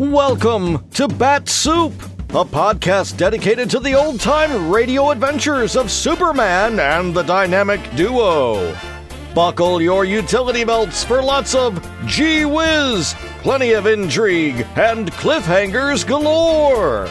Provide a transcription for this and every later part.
Welcome to Bat-Supe, a podcast dedicated to the old time radio adventures of Superman and the dynamic duo. Buckle your utility belts for lots of gee whiz, plenty of intrigue, and cliffhangers galore.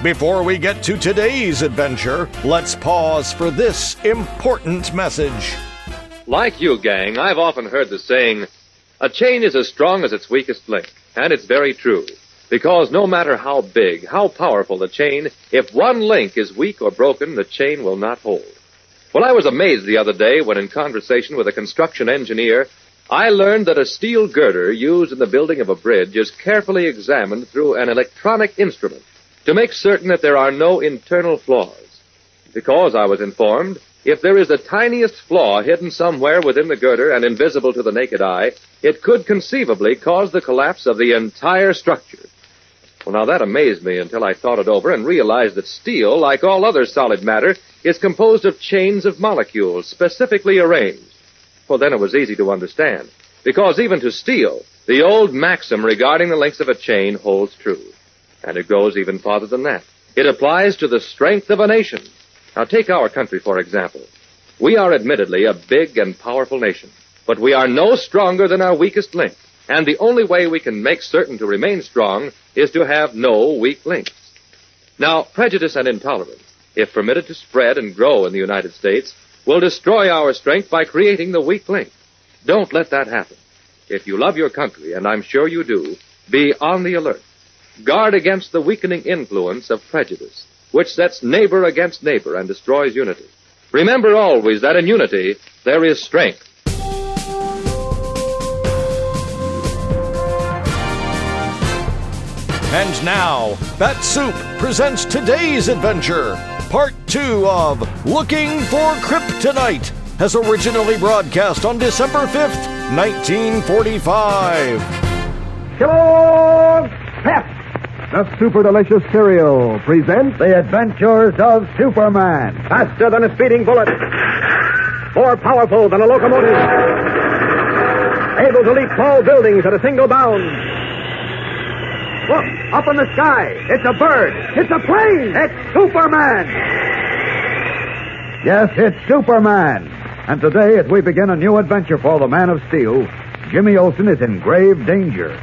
Before we get to today's adventure, let's pause for this important message. Like you, gang, I've often heard the saying, a chain is as strong as its weakest link. And it's very true. Because no matter how big, how powerful the chain, if one link is weak or broken, the chain will not hold. Well, I was amazed the other day when in conversation with a construction engineer, I learned that a steel girder used in the building of a bridge is carefully examined through an electronic instrument to make certain that there are no internal flaws. Because, I was informed, if there is the tiniest flaw hidden somewhere within the girder and invisible to the naked eye, it could conceivably cause the collapse of the entire structure. Well, now that amazed me until I thought it over and realized that steel, like all other solid matter, is composed of chains of molecules specifically arranged. Well, then it was easy to understand. Because even to steel, the old maxim regarding the lengths of a chain holds true. And it goes even farther than that. It applies to the strength of a nation. Now take our country, for example. We are admittedly a big and powerful nation, but we are no stronger than our weakest link. And the only way we can make certain to remain strong is to have no weak links. Now, prejudice and intolerance, if permitted to spread and grow in the United States, will destroy our strength by creating the weak link. Don't let that happen. If you love your country, and I'm sure you do, be on the alert. Guard against the weakening influence of prejudice, which sets neighbor against neighbor and destroys unity. Remember always that in unity there is strength. And now, Bat-Supe presents today's adventure, part two of Looking for Kryptonite, as originally broadcast on December 5th, 1945. Kellogg's Pep, the super delicious cereal, presents The Adventures of Superman. Faster than a speeding bullet, more powerful than a locomotive, able to leap tall buildings at a single bound. Look, up in the sky. It's a bird. It's a plane. It's Superman. Yes, it's Superman. And today, as we begin a new adventure for the Man of Steel, Jimmy Olsen is in grave danger.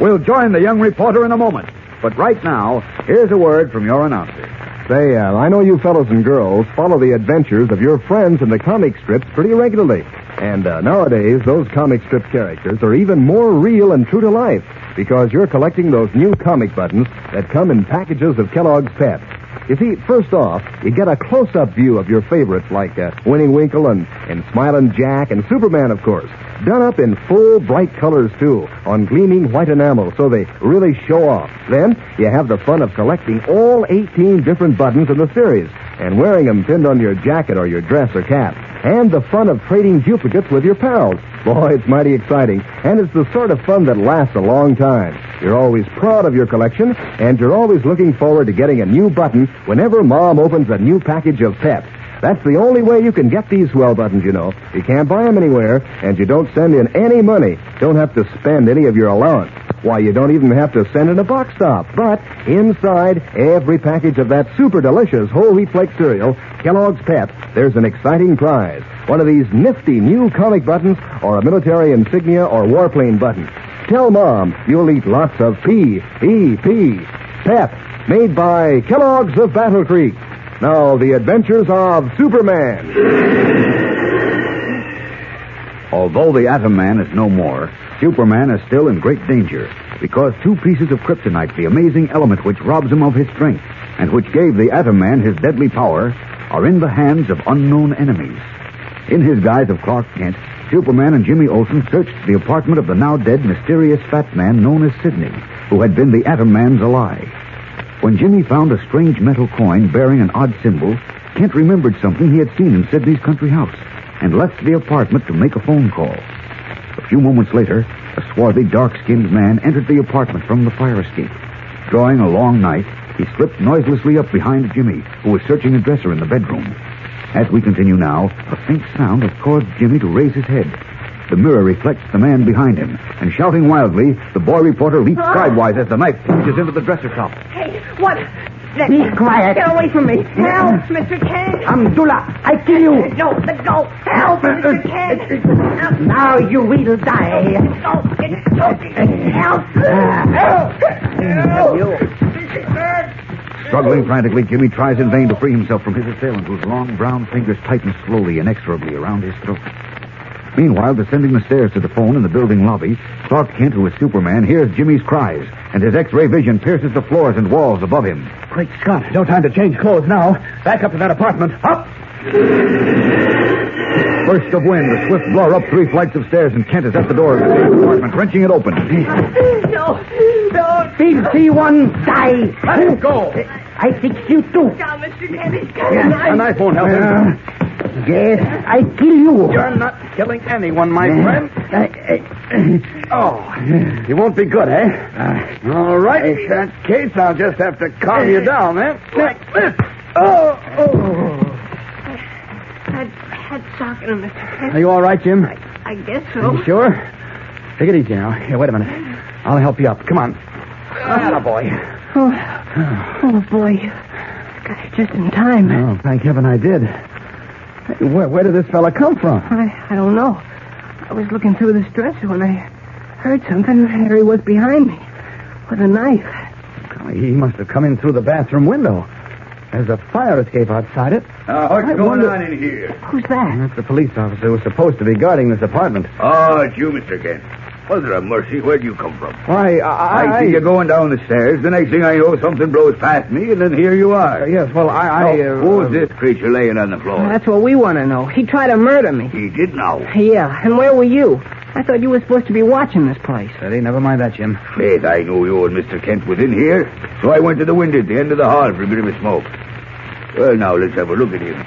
We'll join the young reporter in a moment. But right now, here's a word from your announcer. Say, uh, I know you fellows and girls follow the adventures of your friends in the comic strips pretty regularly. And uh, nowadays, those comic strip characters are even more real and true to life because you're collecting those new comic buttons that come in packages of Kellogg's Pep. You see, first off, you get a close-up view of your favorites like uh, Winnie Winkle and, and Smiling Jack and Superman, of course. Done up in full bright colors, too, on gleaming white enamel, so they really show off. Then, you have the fun of collecting all 18 different buttons in the series and wearing them pinned on your jacket or your dress or cap. And the fun of trading duplicates with your pals. Boy, it's mighty exciting. And it's the sort of fun that lasts a long time. You're always proud of your collection, and you're always looking forward to getting a new button whenever Mom opens a new package of Pep. That's the only way you can get these swell buttons, you know. You can't buy them anywhere, and you don't send in any money. Don't have to spend any of your allowance. Why, you don't even have to send in a box stop. But inside every package of that super delicious whole wheat flake cereal, Kellogg's Pep, there's an exciting prize. One of these nifty new comic buttons, or a military insignia or warplane button. Tell Mom you'll eat lots of P, P, P. Pep, made by Kellogg's of Battle Creek. Now, the adventures of Superman. Although the Atom Man is no more, Superman is still in great danger because two pieces of kryptonite, the amazing element which robs him of his strength and which gave the Atom Man his deadly power, are in the hands of unknown enemies. In his guise of Clark Kent, Superman and Jimmy Olsen searched the apartment of the now dead mysterious fat man known as Sidney, who had been the Atom Man's ally. When Jimmy found a strange metal coin bearing an odd symbol, Kent remembered something he had seen in Sidney's country house and left the apartment to make a phone call. A few moments later, a swarthy, dark-skinned man entered the apartment from the fire escape. Drawing a long knife, he slipped noiselessly up behind Jimmy, who was searching a dresser in the bedroom. As we continue now, a faint sound has caused Jimmy to raise his head. The mirror reflects the man behind him. And shouting wildly, the boy reporter leaps oh. sidewise as the knife plunges into the dresser top. Hey, what? Let Be quiet. Get away from me. Help, Mr. Kent. Amdullah, I kill you. No, let go. Help, uh, Mr. Uh, Kent. Uh, now you will die. Help. Help. Help. Struggling frantically, Jimmy tries in vain to free himself from his assailant, whose long brown fingers tighten slowly, inexorably around his throat. Meanwhile, descending the stairs to the phone in the building lobby, Clark Kent, who is Superman, hears Jimmy's cries, and his X-ray vision pierces the floors and walls above him. Great Scott, no time to change clothes now. Back up to that apartment. Up! Burst of wind, a swift blur up three flights of stairs, and Kent is at the door of the apartment, wrenching it open. No, no. Filthy one, die. Let him go. I fix you too. Now, Mr. Kent, he's got a knife. A knife won't help him. Yes, I kill you. You're not killing anyone, my friend. Oh, you won't be good, eh? All right. In that case, I'll just have to calm you down, eh? Like this. Oh, oh. Had, had sock in Mr. Kent. Are you all right, Jim? I guess so. You sure? Take it easy now. Here, wait a minute. I'll help you up. Come on. Ah, boy. Oh, oh boy. Got it just in time. Oh, thank heaven I did. Where, where did this fella come from? I, I don't know. I was looking through the dresser when I heard something. There he was behind me with a knife. He must have come in through the bathroom window. There's a fire escape outside it. Uh, what's I going wonder- on in here? Who's that? That's the police officer who was supposed to be guarding this apartment. Oh, it's you, Mr. Kent. Mother of mercy, where'd you come from? Why, I... I, see you going down the stairs. The next thing I know, something blows past me, and then here you are. Uh, yes, well, I... I Now, uh, who's this creature laying on the floor? That's what we want to know. He tried to murder me. He did now. Yeah, and where were you? I thought you were supposed to be watching this place. Steady, never mind that, Jim. Faith, I knew you and Mr. Kent was in here, so I went to the window at the end of the hall for a bit of a smoke. Well, now, let's have a look at him.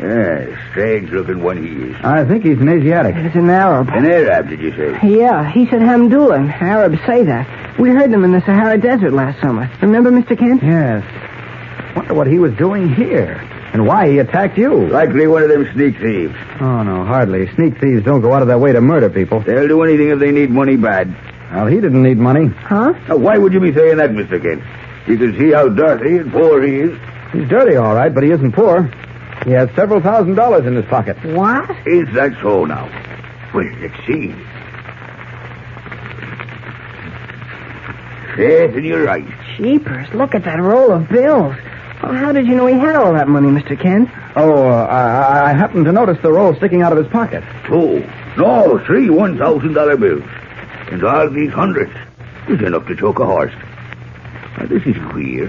Yeah, strange-looking one he is. I think he's an Asiatic. It's an Arab. An Arab, did you say? Yeah, he said Hamdullah. Arabs say that. We heard them in the Sahara Desert last summer. Remember, Mr. Kent? Yes. Wonder what he was doing here, and why he attacked you. Likely one of them sneak thieves. Oh, no, hardly. Sneak thieves don't go out of their way to murder people. They'll do anything if they need money bad. Well, he didn't need money. Huh? Now, why would you be saying that, Mr. Kent? You can see how dirty and poor he is. He's dirty, all right, but he isn't poor. He has several thousand dollars in his pocket. What? Is that so now? Well, let's see. Faith, and you're right. Jeepers, look at that roll of bills. Well, how did you know he had all that money, Mr. Kent? Oh, uh, I, I happened to notice the roll sticking out of his pocket. Two. No, three one thousand dollar bills. And all these hundreds. It's enough to choke a horse. Now, this is queer.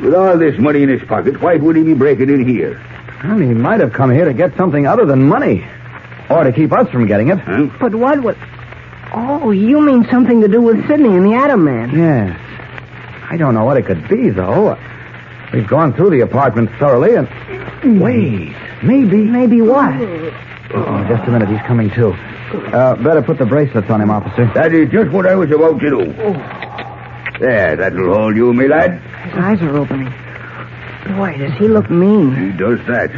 With all this money in his pocket, why would he be breaking in here? Well, he might have come here to get something other than money. Or to keep us from getting it. Huh? But what would... Oh, you mean something to do with Sidney and the Atom Man. Yes. I don't know what it could be, though. We've gone through the apartment thoroughly and. Wait, maybe. Maybe what? Oh, just a minute. He's coming too. Uh, better put the bracelets on him, officer. That is just what I was about to do. There, that'll hold you, me lad. His eyes are opening. Boy, does he look mean. He does that.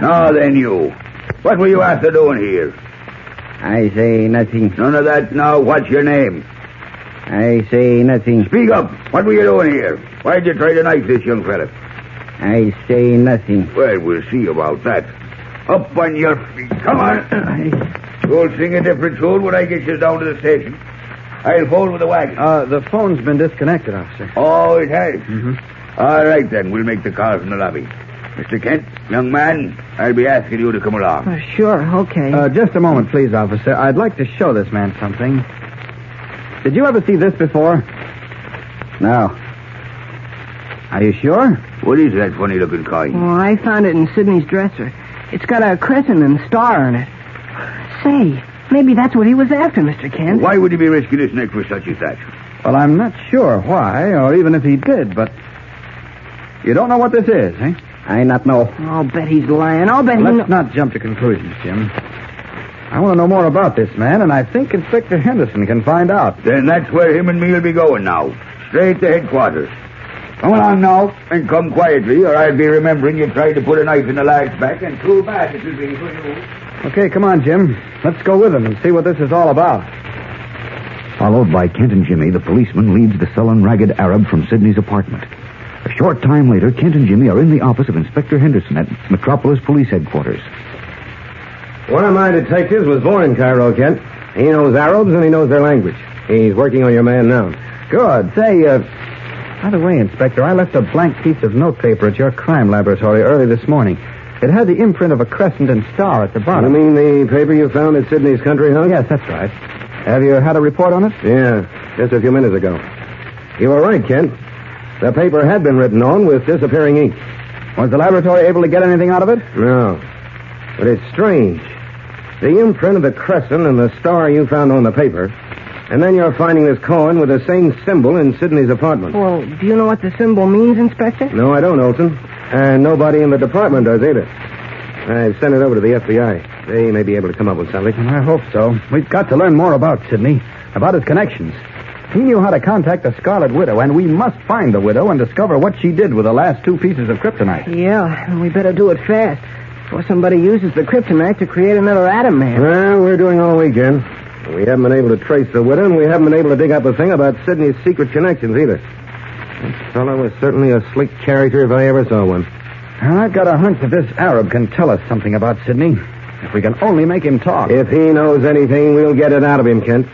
now then, you. What were you after doing here? I say nothing. None of that now. What's your name? I say nothing. Speak up. What were you doing here? Why'd you try to knife this young fella? I say nothing. Well, we'll see about that. Up on your feet. Come on. You'll sing a different tune when I get you down to the station. I'll phone with the wagon. Uh, the phone's been disconnected, officer. oh, it has? All right, then. We'll make the call from the lobby. Mr. Kent, young man, I'll be asking you to come along. Oh, sure, okay. Uh, just a moment, please, officer. I'd like to show this man something. Did you ever see this before? No. Are you sure? What is that funny-looking coin? oh, I found it in Sidney's dresser. It's got a crescent and star on it. Say, maybe that's what he was after, Mr. Kent. Why would he be risking his neck for such as that? Well, I'm not sure why, or even if he did, but. You don't know what this is, eh? I not know. I'll bet he's lying. I'll bet he... Let's kno- not jump to conclusions, Jim. I want to know more about this man, and I think Inspector Henderson can find out. Then that's where him and me'll be going now. Straight to headquarters. Come along now, and come quietly, or I'll be remembering you tried to put a knife in the lad's back, and too bad it will be for you. Okay, come on, Jim. Let's go with him and see what this is all about. Followed by Kent and Jimmy, the policeman leads the sullen, ragged Arab from Sidney's apartment. A short time later, Kent and Jimmy are in the office of Inspector Henderson at Metropolis Police Headquarters. One of my detectives was born in Cairo, Kent. He knows Arabs and he knows their language. He's working on your man now. Good. Say, uh, by the way, Inspector, I left a blank piece of notepaper at your crime laboratory early this morning. It had the imprint of a crescent and star at the bottom. You mean the paper you found at Sydney's country house? Yes, that's right. Have you had a report on it? Yeah, just a few minutes ago. You were right, Kent. The paper had been written on with disappearing ink. Was the laboratory able to get anything out of it? No. But it's strange. The imprint of the crescent and the star you found on the paper, and then you're finding this coin with the same symbol in Sydney's apartment. Well, do you know what the symbol means, Inspector? No, I don't, Olsen. And nobody in the department does either. I've sent it over to the FBI. They may be able to come up with something. I hope so. We've got to learn more about Sidney, about his connections. He knew how to contact the Scarlet Widow, and we must find the widow and discover what she did with the last two pieces of kryptonite. Yeah, we better do it fast before somebody uses the kryptonite to create another Atom Man. Well, we're doing all we can. We haven't been able to trace the widow, and we haven't been able to dig up a thing about Sidney's secret connections either. This fellow was certainly a slick character if I ever saw one. I've got a hunch that this Arab can tell us something about Sidney. If we can only make him talk. If he knows anything, we'll get it out of him, Kent.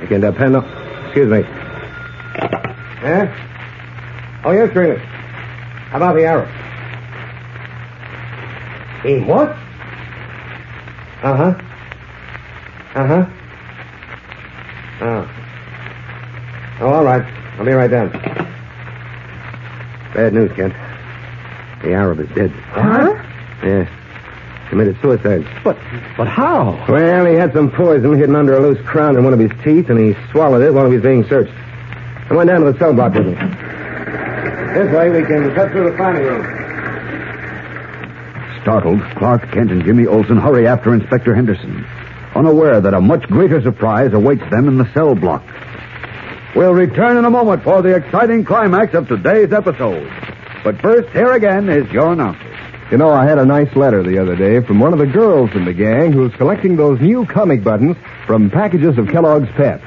You can depend on. Excuse me. Yeah? Oh, yes, Greenwich. How about the Arab? He what? Uh huh. Uh huh. Oh. Oh, all right. I'll be right down. Bad news, Kent. The Arab is dead. Huh? Yeah. Committed suicide. But, but how? Well, he had some poison hidden under a loose crown in one of his teeth, and he swallowed it while he was being searched. I went down to the cell block with him. This way, we can cut through the filing room. Startled, Clark, Kent, and Jimmy Olsen hurry after Inspector Henderson, unaware that a much greater surprise awaits them in the cell block. We'll return in a moment for the exciting climax of today's episode. But first, here again is your announcer. You know, I had a nice letter the other day from one of the girls in the gang who's collecting those new comic buttons from packages of Kellogg's Pep.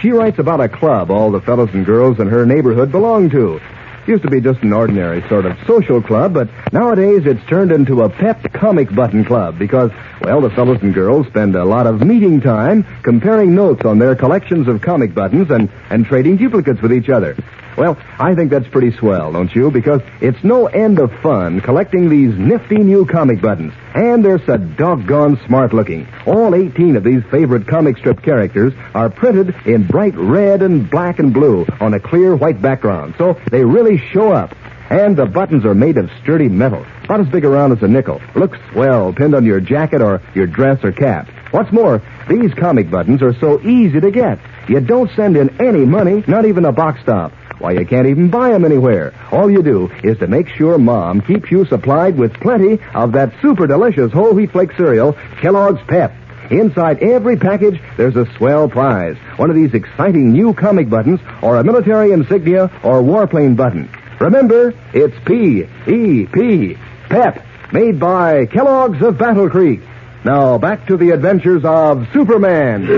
She writes about a club all the fellows and girls in her neighborhood belong to. Used to be just an ordinary sort of social club, but nowadays it's turned into a pet comic button club because, well, the fellows and girls spend a lot of meeting time comparing notes on their collections of comic buttons and, and trading duplicates with each other. Well, I think that's pretty swell, don't you? Because it's no end of fun collecting these nifty new comic buttons. And they're so doggone smart looking. All 18 of these favorite comic strip characters are printed in bright red and black and blue on a clear white background. So they really show up. And the buttons are made of sturdy metal, about as big around as a nickel. Looks swell, pinned on your jacket or your dress or cap. What's more, these comic buttons are so easy to get. You don't send in any money, not even a box stop. Why, you can't even buy them anywhere. All you do is to make sure Mom keeps you supplied with plenty of that super delicious whole wheat flake cereal, Kellogg's Pep. Inside every package, there's a swell prize. One of these exciting new comic buttons, or a military insignia, or warplane button. Remember, it's P-E-P, Pep, made by Kellogg's of Battle Creek. Now, back to the adventures of Superman.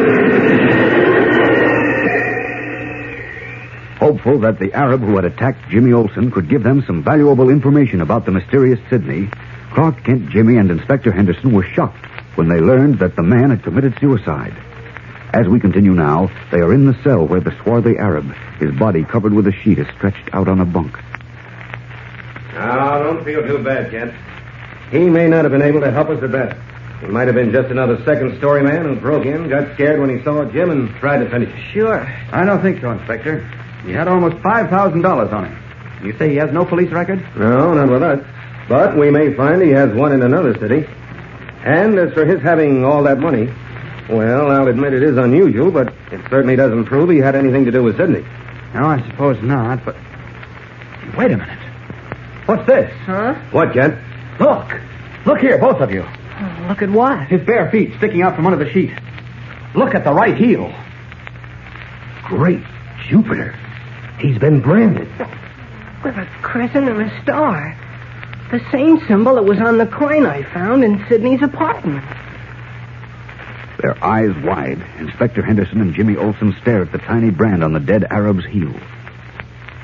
Hopeful that the Arab who had attacked Jimmy Olsen could give them some valuable information about the mysterious Sidney, Clark Kent, Jimmy, and Inspector Henderson were shocked when they learned that the man had committed suicide. As we continue now, they are in the cell where the swarthy Arab, his body covered with a sheet, is stretched out on a bunk. Now, don't feel too bad, Kent. He may not have been able to help us a bit. He might have been just another second story man who broke in, got scared when he saw Jim, and tried to finish. Sure. I don't think so, Inspector. He had almost $5,000 on him. You say he has no police record? No, not with us. But we may find he has one in another city. And as for his having all that money, well, I'll admit it is unusual, but it certainly doesn't prove he had anything to do with Sidney. No, I suppose not, but. Wait a minute. What's this? Huh? What, Kent? Look! Look here, both of you. Oh, look at what? His bare feet sticking out from under the sheet. Look at the right heel. Great Jupiter. He's been branded. With a crescent and a star. The same symbol that was on the coin I found in Sidney's apartment. Their eyes wide, Inspector Henderson and Jimmy Olsen stare at the tiny brand on the dead Arab's heel.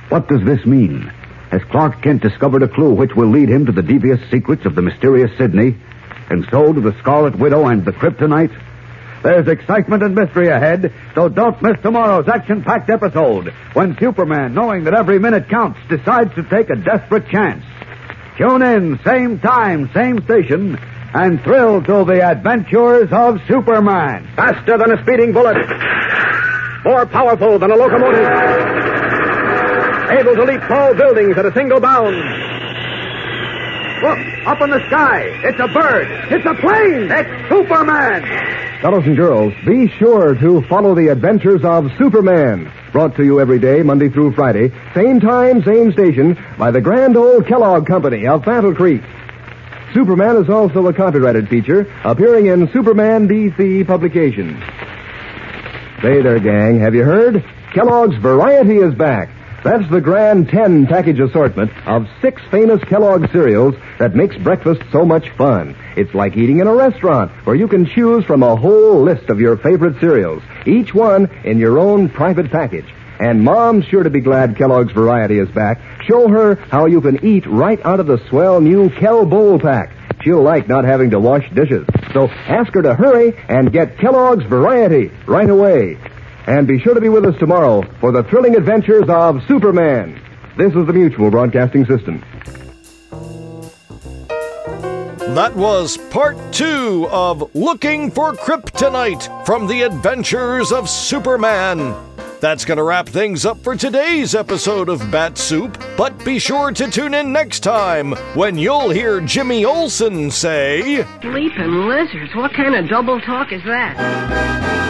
What does this mean? Has Clark Kent discovered a clue which will lead him to the devious secrets of the mysterious Sydney, and so to the Scarlet Widow and the Kryptonite? There's excitement and mystery ahead, so don't miss tomorrow's action-packed episode when Superman, knowing that every minute counts, decides to take a desperate chance. Tune in, same time, same station, and thrill to the adventures of Superman. Faster than a speeding bullet. More powerful than a locomotive. Able to leap tall buildings at a single bound. Look, up in the sky. It's a bird. It's a plane. It's Superman. Fellows and girls, be sure to follow the adventures of Superman. Brought to you every day, Monday through Friday, same time, same station, by the grand old Kellogg Company of Battle Creek. Superman is also a copyrighted feature appearing in Superman DC publications. Say there, gang, have you heard? Kellogg's Variety is back. That's the grand 10 package assortment of six famous Kellogg cereals that makes breakfast so much fun. It's like eating in a restaurant where you can choose from a whole list of your favorite cereals, each one in your own private package. And Mom's sure to be glad Kellogg's Variety is back. Show her how you can eat right out of the swell new Kell Bowl pack. She'll like not having to wash dishes. So ask her to hurry and get Kellogg's Variety right away. And be sure to be with us tomorrow for the thrilling adventures of Superman. This is the Mutual Broadcasting System. That was part two of Looking for Kryptonite from the Adventures of Superman. That's going to wrap things up for today's episode of Bat-Supe, but be sure to tune in next time when you'll hear Jimmy Olsen say. Leaping lizards. What kind of double talk is that?